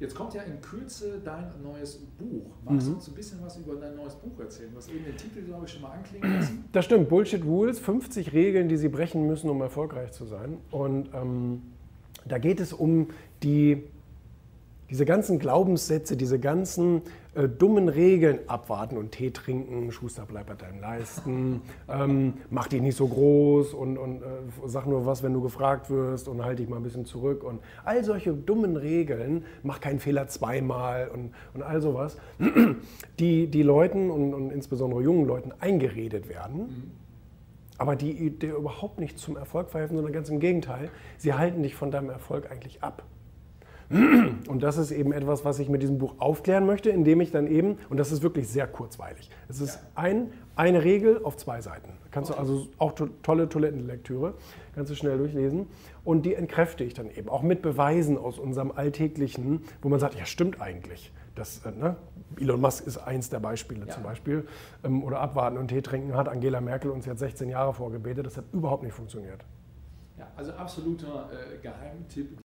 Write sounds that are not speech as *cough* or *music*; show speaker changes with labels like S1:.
S1: Jetzt kommt ja in Kürze dein neues Buch. Magst mhm. du uns ein bisschen was über dein neues Buch erzählen? Du hast eben den Titel, glaube ich, schon mal anklingen lassen.
S2: Das stimmt. Bullshit Rules, 50 Regeln, die Sie brechen müssen, um erfolgreich zu sein. Und ähm, da geht es um die diese ganzen Glaubenssätze, diese ganzen äh, dummen Regeln, abwarten und Tee trinken, Schuster bleib bei deinen Leisten, *laughs* ähm, mach dich nicht so groß und, und äh, sag nur was, wenn du gefragt wirst und halt dich mal ein bisschen zurück und all solche dummen Regeln, mach keinen Fehler zweimal und, und all sowas, *clears throat* die, die Leuten und, und insbesondere jungen Leuten eingeredet werden. Mhm. Aber die dir überhaupt nicht zum Erfolg verhelfen, sondern ganz im Gegenteil. Sie halten dich von deinem Erfolg eigentlich ab. Und das ist eben etwas, was ich mit diesem Buch aufklären möchte, indem ich dann eben, und das ist wirklich sehr kurzweilig, es ist ein, eine Regel auf zwei Seiten. Kannst okay. du also auch to tolle Toilettenlektüre, kannst du schnell durchlesen. Und die entkräfte ich dann eben, auch mit Beweisen aus unserem Alltäglichen, wo man sagt, ja stimmt eigentlich. Das, äh, ne? Elon Musk ist eins der Beispiele ja. zum Beispiel. Ähm, oder abwarten und Tee trinken hat Angela Merkel uns jetzt 16 Jahre vorgebetet. Das hat überhaupt nicht funktioniert.
S1: Ja, also absoluter äh, Geheimtipp